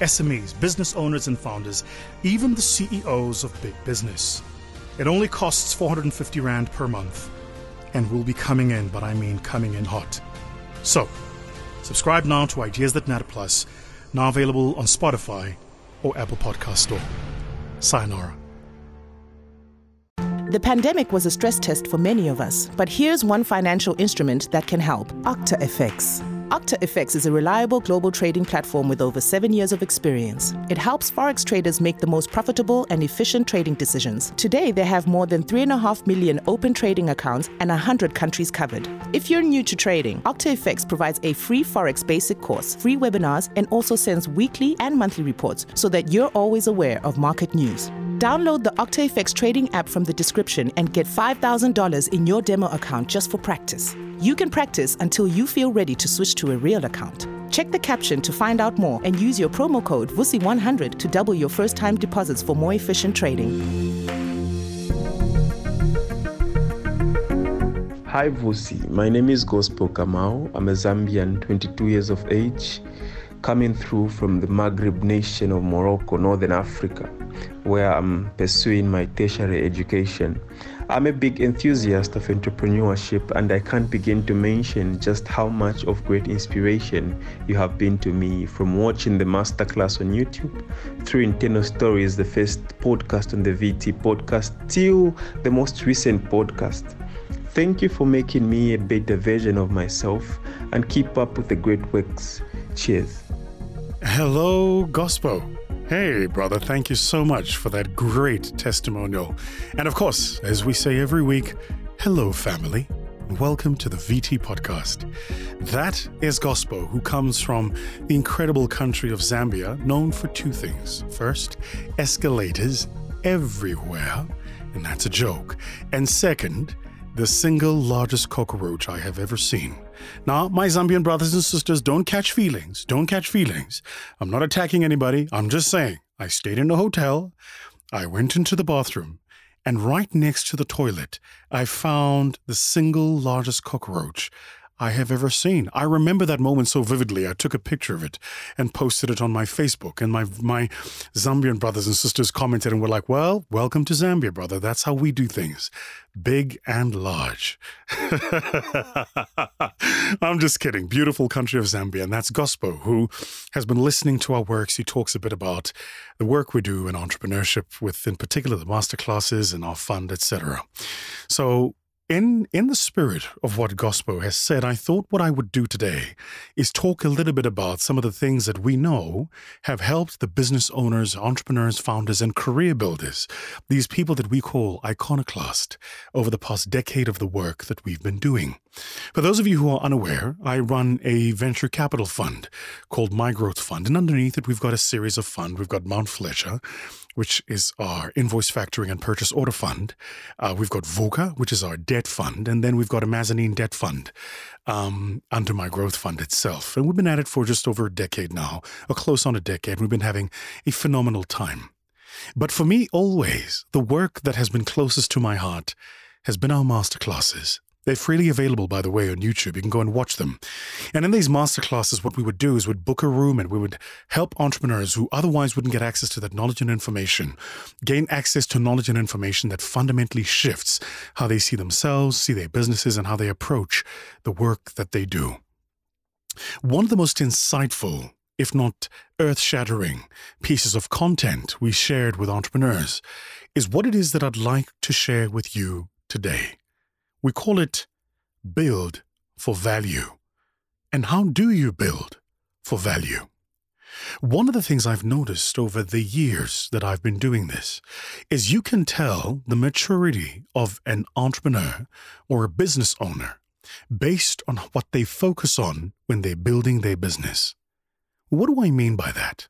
SMEs, business owners, and founders, even the CEOs of big business. It only costs 450 Rand per month and will be coming in, but I mean coming in hot. So, subscribe now to Ideas That Matter Plus, now available on Spotify or Apple Podcast Store. Sayonara. The pandemic was a stress test for many of us, but here's one financial instrument that can help OctaFX. OctaFX is a reliable global trading platform with over seven years of experience. It helps Forex traders make the most profitable and efficient trading decisions. Today, they have more than 3.5 million open trading accounts and 100 countries covered. If you're new to trading, OctaFX provides a free Forex basic course, free webinars, and also sends weekly and monthly reports so that you're always aware of market news. Download the OctaFX trading app from the description and get $5,000 in your demo account just for practice. You can practice until you feel ready to switch to a real account. Check the caption to find out more and use your promo code VUSI100 to double your first time deposits for more efficient trading. Hi Vusi, my name is Gospel Kamau. I'm a Zambian, 22 years of age, coming through from the Maghreb nation of Morocco, Northern Africa, where I'm pursuing my tertiary education. I'm a big enthusiast of entrepreneurship, and I can't begin to mention just how much of great inspiration you have been to me from watching the masterclass on YouTube, through internal stories, the first podcast on the VT podcast, till the most recent podcast. Thank you for making me a better version of myself and keep up with the great works. Cheers. Hello, Gospel. Hey, brother, thank you so much for that great testimonial. And of course, as we say every week, hello, family, and welcome to the VT podcast. That is Gospel, who comes from the incredible country of Zambia, known for two things. First, escalators everywhere, and that's a joke. And second, the single largest cockroach I have ever seen. Now, my Zambian brothers and sisters, don't catch feelings. Don't catch feelings. I'm not attacking anybody. I'm just saying, I stayed in a hotel. I went into the bathroom, and right next to the toilet, I found the single largest cockroach I have ever seen. I remember that moment so vividly. I took a picture of it and posted it on my Facebook. And my my Zambian brothers and sisters commented and were like, "Well, welcome to Zambia, brother. That's how we do things, big and large." I'm just kidding. Beautiful country of Zambia, and that's Gospo, who has been listening to our works. He talks a bit about the work we do in entrepreneurship, with in particular the masterclasses and our fund, etc. So in in the spirit of what Gospo has said, I thought what I would do today is talk a little bit about some of the things that we know have helped the business owners, entrepreneurs, founders, and career builders, these people that we call iconoclast, over the past decade of the work that we've been doing. For those of you who are unaware, I run a venture capital fund called My Growth Fund, and underneath it we've got a series of funds. We've got Mount Fletcher, which is our invoice factoring and purchase order fund. Uh, we've got VUCA, which is our debt fund, and then we've got a mezzanine debt fund um, under my growth fund itself. And we've been at it for just over a decade now, or close on a decade. We've been having a phenomenal time. But for me, always, the work that has been closest to my heart has been our masterclasses. They're freely available, by the way, on YouTube. You can go and watch them. And in these masterclasses, what we would do is we'd book a room and we would help entrepreneurs who otherwise wouldn't get access to that knowledge and information gain access to knowledge and information that fundamentally shifts how they see themselves, see their businesses, and how they approach the work that they do. One of the most insightful, if not earth shattering, pieces of content we shared with entrepreneurs is what it is that I'd like to share with you today. We call it build for value. And how do you build for value? One of the things I've noticed over the years that I've been doing this is you can tell the maturity of an entrepreneur or a business owner based on what they focus on when they're building their business. What do I mean by that?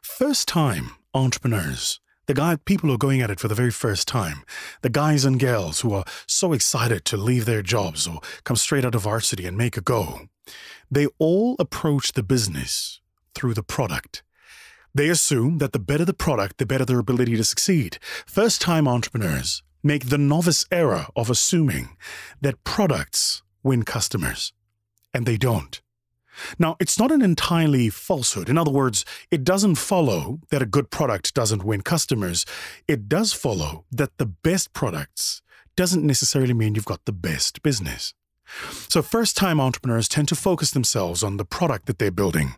First time entrepreneurs, the guy people who are going at it for the very first time, the guys and gals who are so excited to leave their jobs or come straight out of varsity and make a go, they all approach the business through the product. They assume that the better the product, the better their ability to succeed. First time entrepreneurs make the novice error of assuming that products win customers, and they don't. Now, it's not an entirely falsehood. In other words, it doesn't follow that a good product doesn't win customers. It does follow that the best products doesn't necessarily mean you've got the best business. So, first time entrepreneurs tend to focus themselves on the product that they're building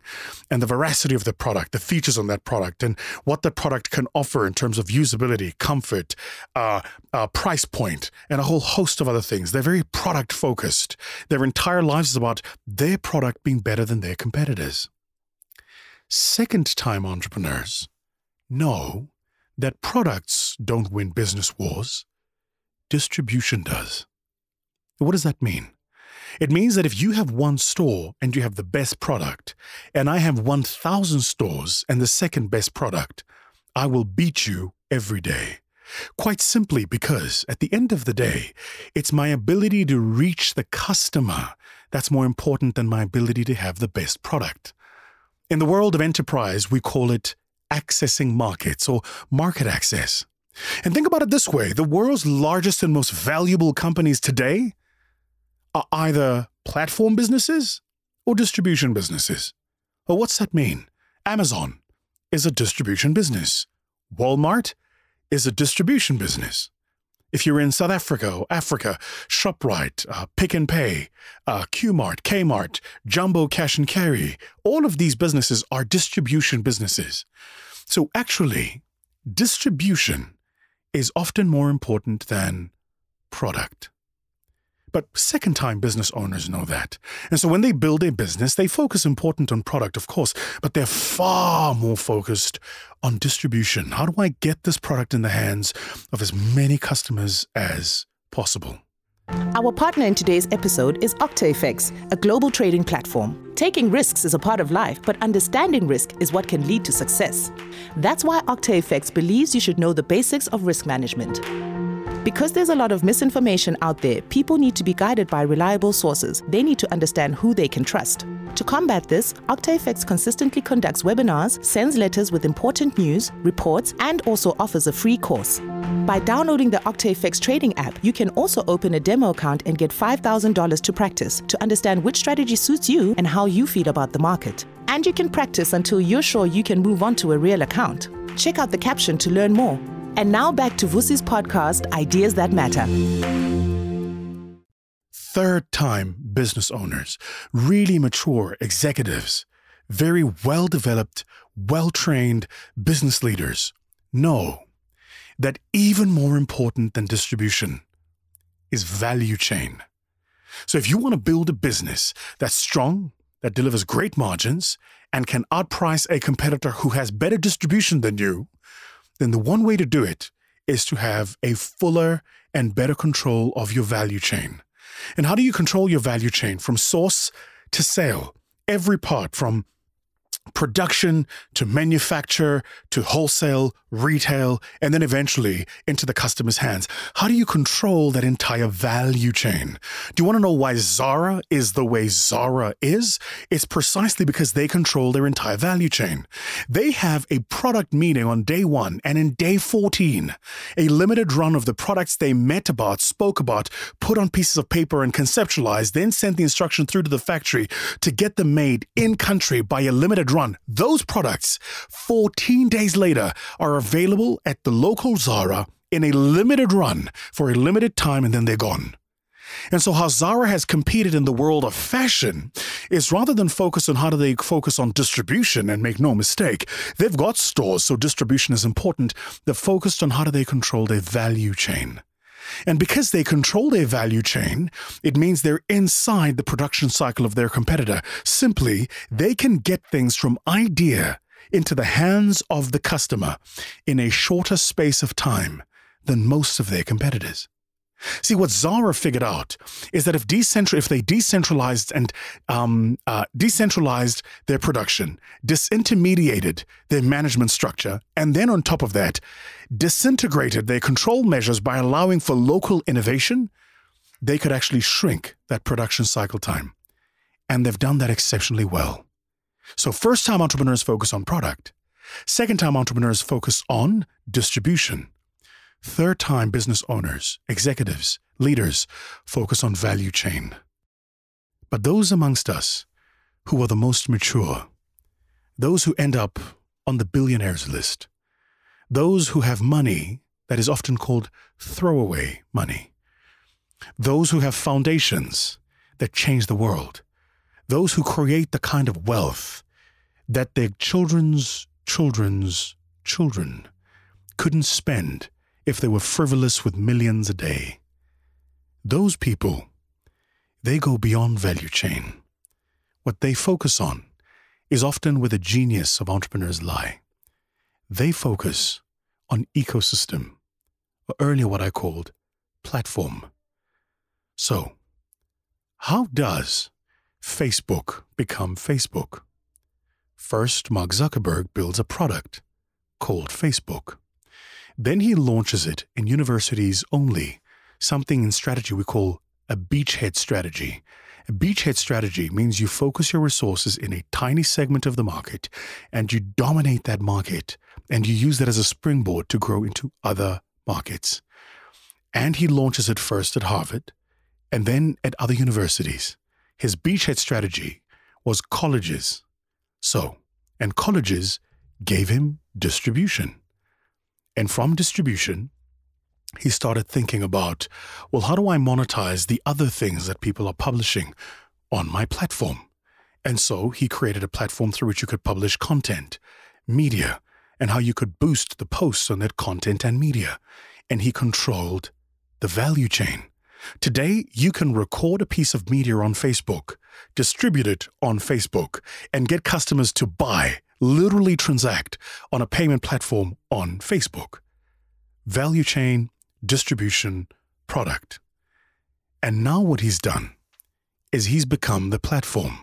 and the veracity of the product, the features on that product, and what the product can offer in terms of usability, comfort, uh, uh, price point, and a whole host of other things. They're very product focused. Their entire lives is about their product being better than their competitors. Second time entrepreneurs know that products don't win business wars, distribution does. What does that mean? It means that if you have one store and you have the best product, and I have 1,000 stores and the second best product, I will beat you every day. Quite simply because at the end of the day, it's my ability to reach the customer that's more important than my ability to have the best product. In the world of enterprise, we call it accessing markets or market access. And think about it this way the world's largest and most valuable companies today are either platform businesses or distribution businesses. Well, what's that mean? Amazon is a distribution business. Walmart is a distribution business. If you're in South Africa or Africa, ShopRite, uh, Pick n Pay, uh, Qmart, Kmart, Jumbo Cash and Carry, all of these businesses are distribution businesses. So actually, distribution is often more important than product. But second time business owners know that. And so when they build a business, they focus important on product, of course, but they're far more focused on distribution. How do I get this product in the hands of as many customers as possible? Our partner in today's episode is OctaFX, a global trading platform. Taking risks is a part of life, but understanding risk is what can lead to success. That's why OctaFX believes you should know the basics of risk management. Because there's a lot of misinformation out there, people need to be guided by reliable sources. They need to understand who they can trust. To combat this, OctaFX consistently conducts webinars, sends letters with important news, reports, and also offers a free course. By downloading the OctaFX trading app, you can also open a demo account and get $5,000 to practice to understand which strategy suits you and how you feel about the market. And you can practice until you're sure you can move on to a real account. Check out the caption to learn more. And now back to Vusi's podcast, Ideas That Matter. Third time business owners, really mature executives, very well developed, well trained business leaders know that even more important than distribution is value chain. So if you want to build a business that's strong, that delivers great margins, and can outprice a competitor who has better distribution than you, then the one way to do it is to have a fuller and better control of your value chain. And how do you control your value chain from source to sale? Every part from production to manufacture to wholesale, retail, and then eventually into the customer's hands. How do you control that entire value chain? Do you want to know why Zara is the way Zara is? It's precisely because they control their entire value chain. They have a product meeting on day one and in day 14, a limited run of the products they met about, spoke about, put on pieces of paper and conceptualized, then sent the instruction through to the factory to get them made in country by a limited run. Those products, 14 days later, are available at the local Zara in a limited run for a limited time and then they're gone. And so, how Zara has competed in the world of fashion is rather than focus on how do they focus on distribution and make no mistake, they've got stores, so distribution is important. They're focused on how do they control their value chain. And because they control their value chain, it means they're inside the production cycle of their competitor. Simply, they can get things from idea into the hands of the customer in a shorter space of time than most of their competitors. See, what Zara figured out is that if decentral, if they decentralized and um, uh, decentralized their production, disintermediated their management structure, and then on top of that, disintegrated their control measures by allowing for local innovation, they could actually shrink that production cycle time. And they've done that exceptionally well. So, first time entrepreneurs focus on product. Second time entrepreneurs focus on distribution. Third time business owners, executives, leaders focus on value chain. But those amongst us who are the most mature, those who end up on the billionaires list, those who have money that is often called throwaway money, those who have foundations that change the world, those who create the kind of wealth that their children's children's children couldn't spend if they were frivolous with millions a day. Those people, they go beyond value chain. What they focus on is often where the genius of entrepreneurs lie. They focus on ecosystem, or earlier what I called platform. So, how does Facebook become Facebook? First, Mark Zuckerberg builds a product called Facebook. Then he launches it in universities only, something in strategy we call a beachhead strategy. A beachhead strategy means you focus your resources in a tiny segment of the market and you dominate that market and you use that as a springboard to grow into other markets. And he launches it first at Harvard and then at other universities. His beachhead strategy was colleges. So, and colleges gave him distribution. And from distribution, he started thinking about, well, how do I monetize the other things that people are publishing on my platform? And so he created a platform through which you could publish content, media, and how you could boost the posts on that content and media. And he controlled the value chain. Today, you can record a piece of media on Facebook, distribute it on Facebook, and get customers to buy literally transact on a payment platform on Facebook. Value chain, distribution, product. And now what he's done is he's become the platform.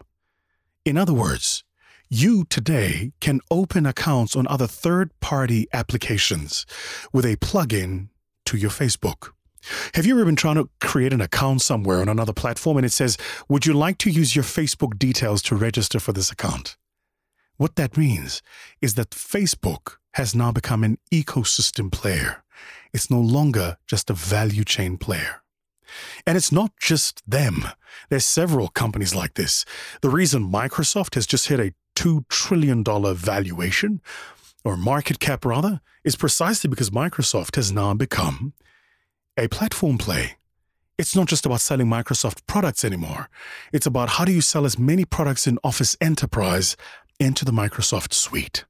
In other words, you today can open accounts on other third party applications with a plugin to your Facebook. Have you ever been trying to create an account somewhere on another platform and it says, Would you like to use your Facebook details to register for this account? What that means is that Facebook has now become an ecosystem player. It's no longer just a value chain player. And it's not just them. There's several companies like this. The reason Microsoft has just hit a $2 trillion valuation, or market cap rather, is precisely because Microsoft has now become a platform play. It's not just about selling Microsoft products anymore. It's about how do you sell as many products in Office Enterprise into the Microsoft suite.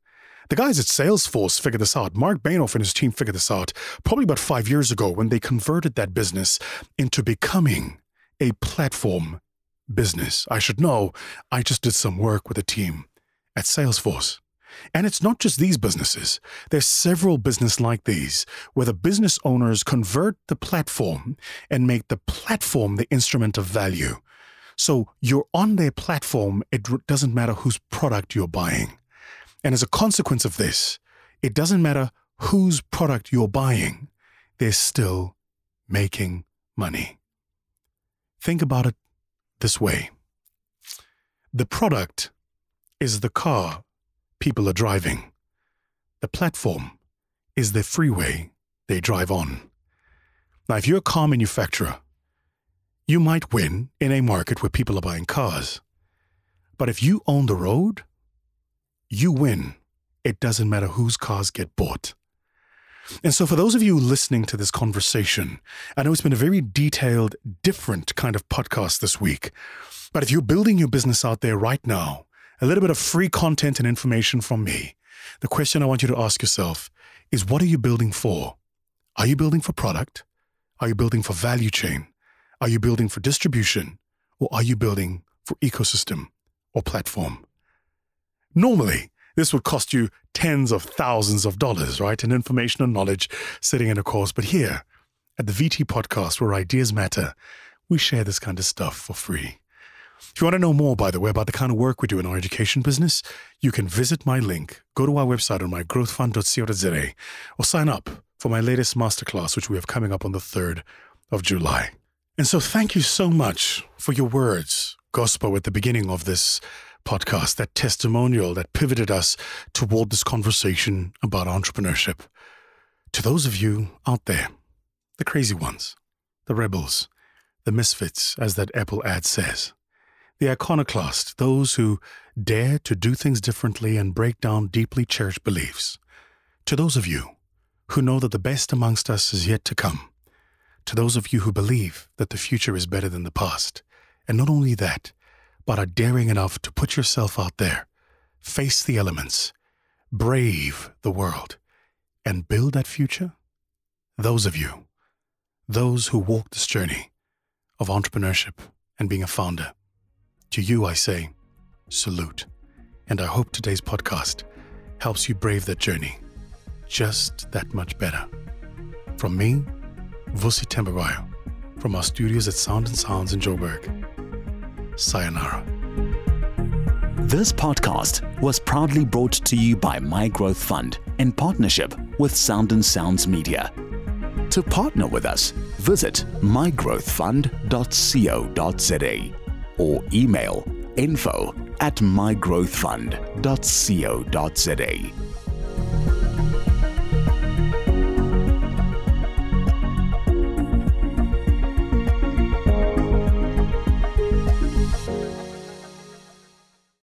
The guys at Salesforce figured this out. Mark Benioff and his team figured this out probably about five years ago when they converted that business into becoming a platform business. I should know, I just did some work with a team at Salesforce. And it's not just these businesses. There's several businesses like these where the business owners convert the platform and make the platform the instrument of value. So you're on their platform, it doesn't matter whose product you're buying. And as a consequence of this, it doesn't matter whose product you're buying, they're still making money. Think about it this way the product is the car people are driving, the platform is the freeway they drive on. Now, if you're a car manufacturer, you might win in a market where people are buying cars. But if you own the road, you win. It doesn't matter whose cars get bought. And so, for those of you listening to this conversation, I know it's been a very detailed, different kind of podcast this week. But if you're building your business out there right now, a little bit of free content and information from me, the question I want you to ask yourself is what are you building for? Are you building for product? Are you building for value chain? Are you building for distribution or are you building for ecosystem or platform? Normally, this would cost you tens of thousands of dollars, right? And information and knowledge sitting in a course. But here, At the VT podcast, where ideas matter, we share this kind of stuff for free. If you want to know more, by the way, about the kind of work we do in our education business, you can visit my link, go to our website on mygrowthfund.co.za, or sign up for my latest masterclass, which we have coming up on the 3rd of July. And so, thank you so much for your words, Gospel, at the beginning of this podcast, that testimonial that pivoted us toward this conversation about entrepreneurship. To those of you out there, the crazy ones, the rebels, the misfits, as that Apple ad says, the iconoclast, those who dare to do things differently and break down deeply cherished beliefs. To those of you who know that the best amongst us is yet to come. To those of you who believe that the future is better than the past. And not only that, but are daring enough to put yourself out there, face the elements, brave the world, and build that future? Those of you, those who walk this journey of entrepreneurship and being a founder, to you I say, salute. And I hope today's podcast helps you brave that journey just that much better. From me, Vusi Thembekwayo, from our studios at Sound and Sounds in Joburg. Sayonara. This podcast was proudly brought to you by My Growth Fund in partnership with Sound and Sounds Media. To partner with us, visit mygrowthfund.co.za or email info at mygrowthfund.co.za.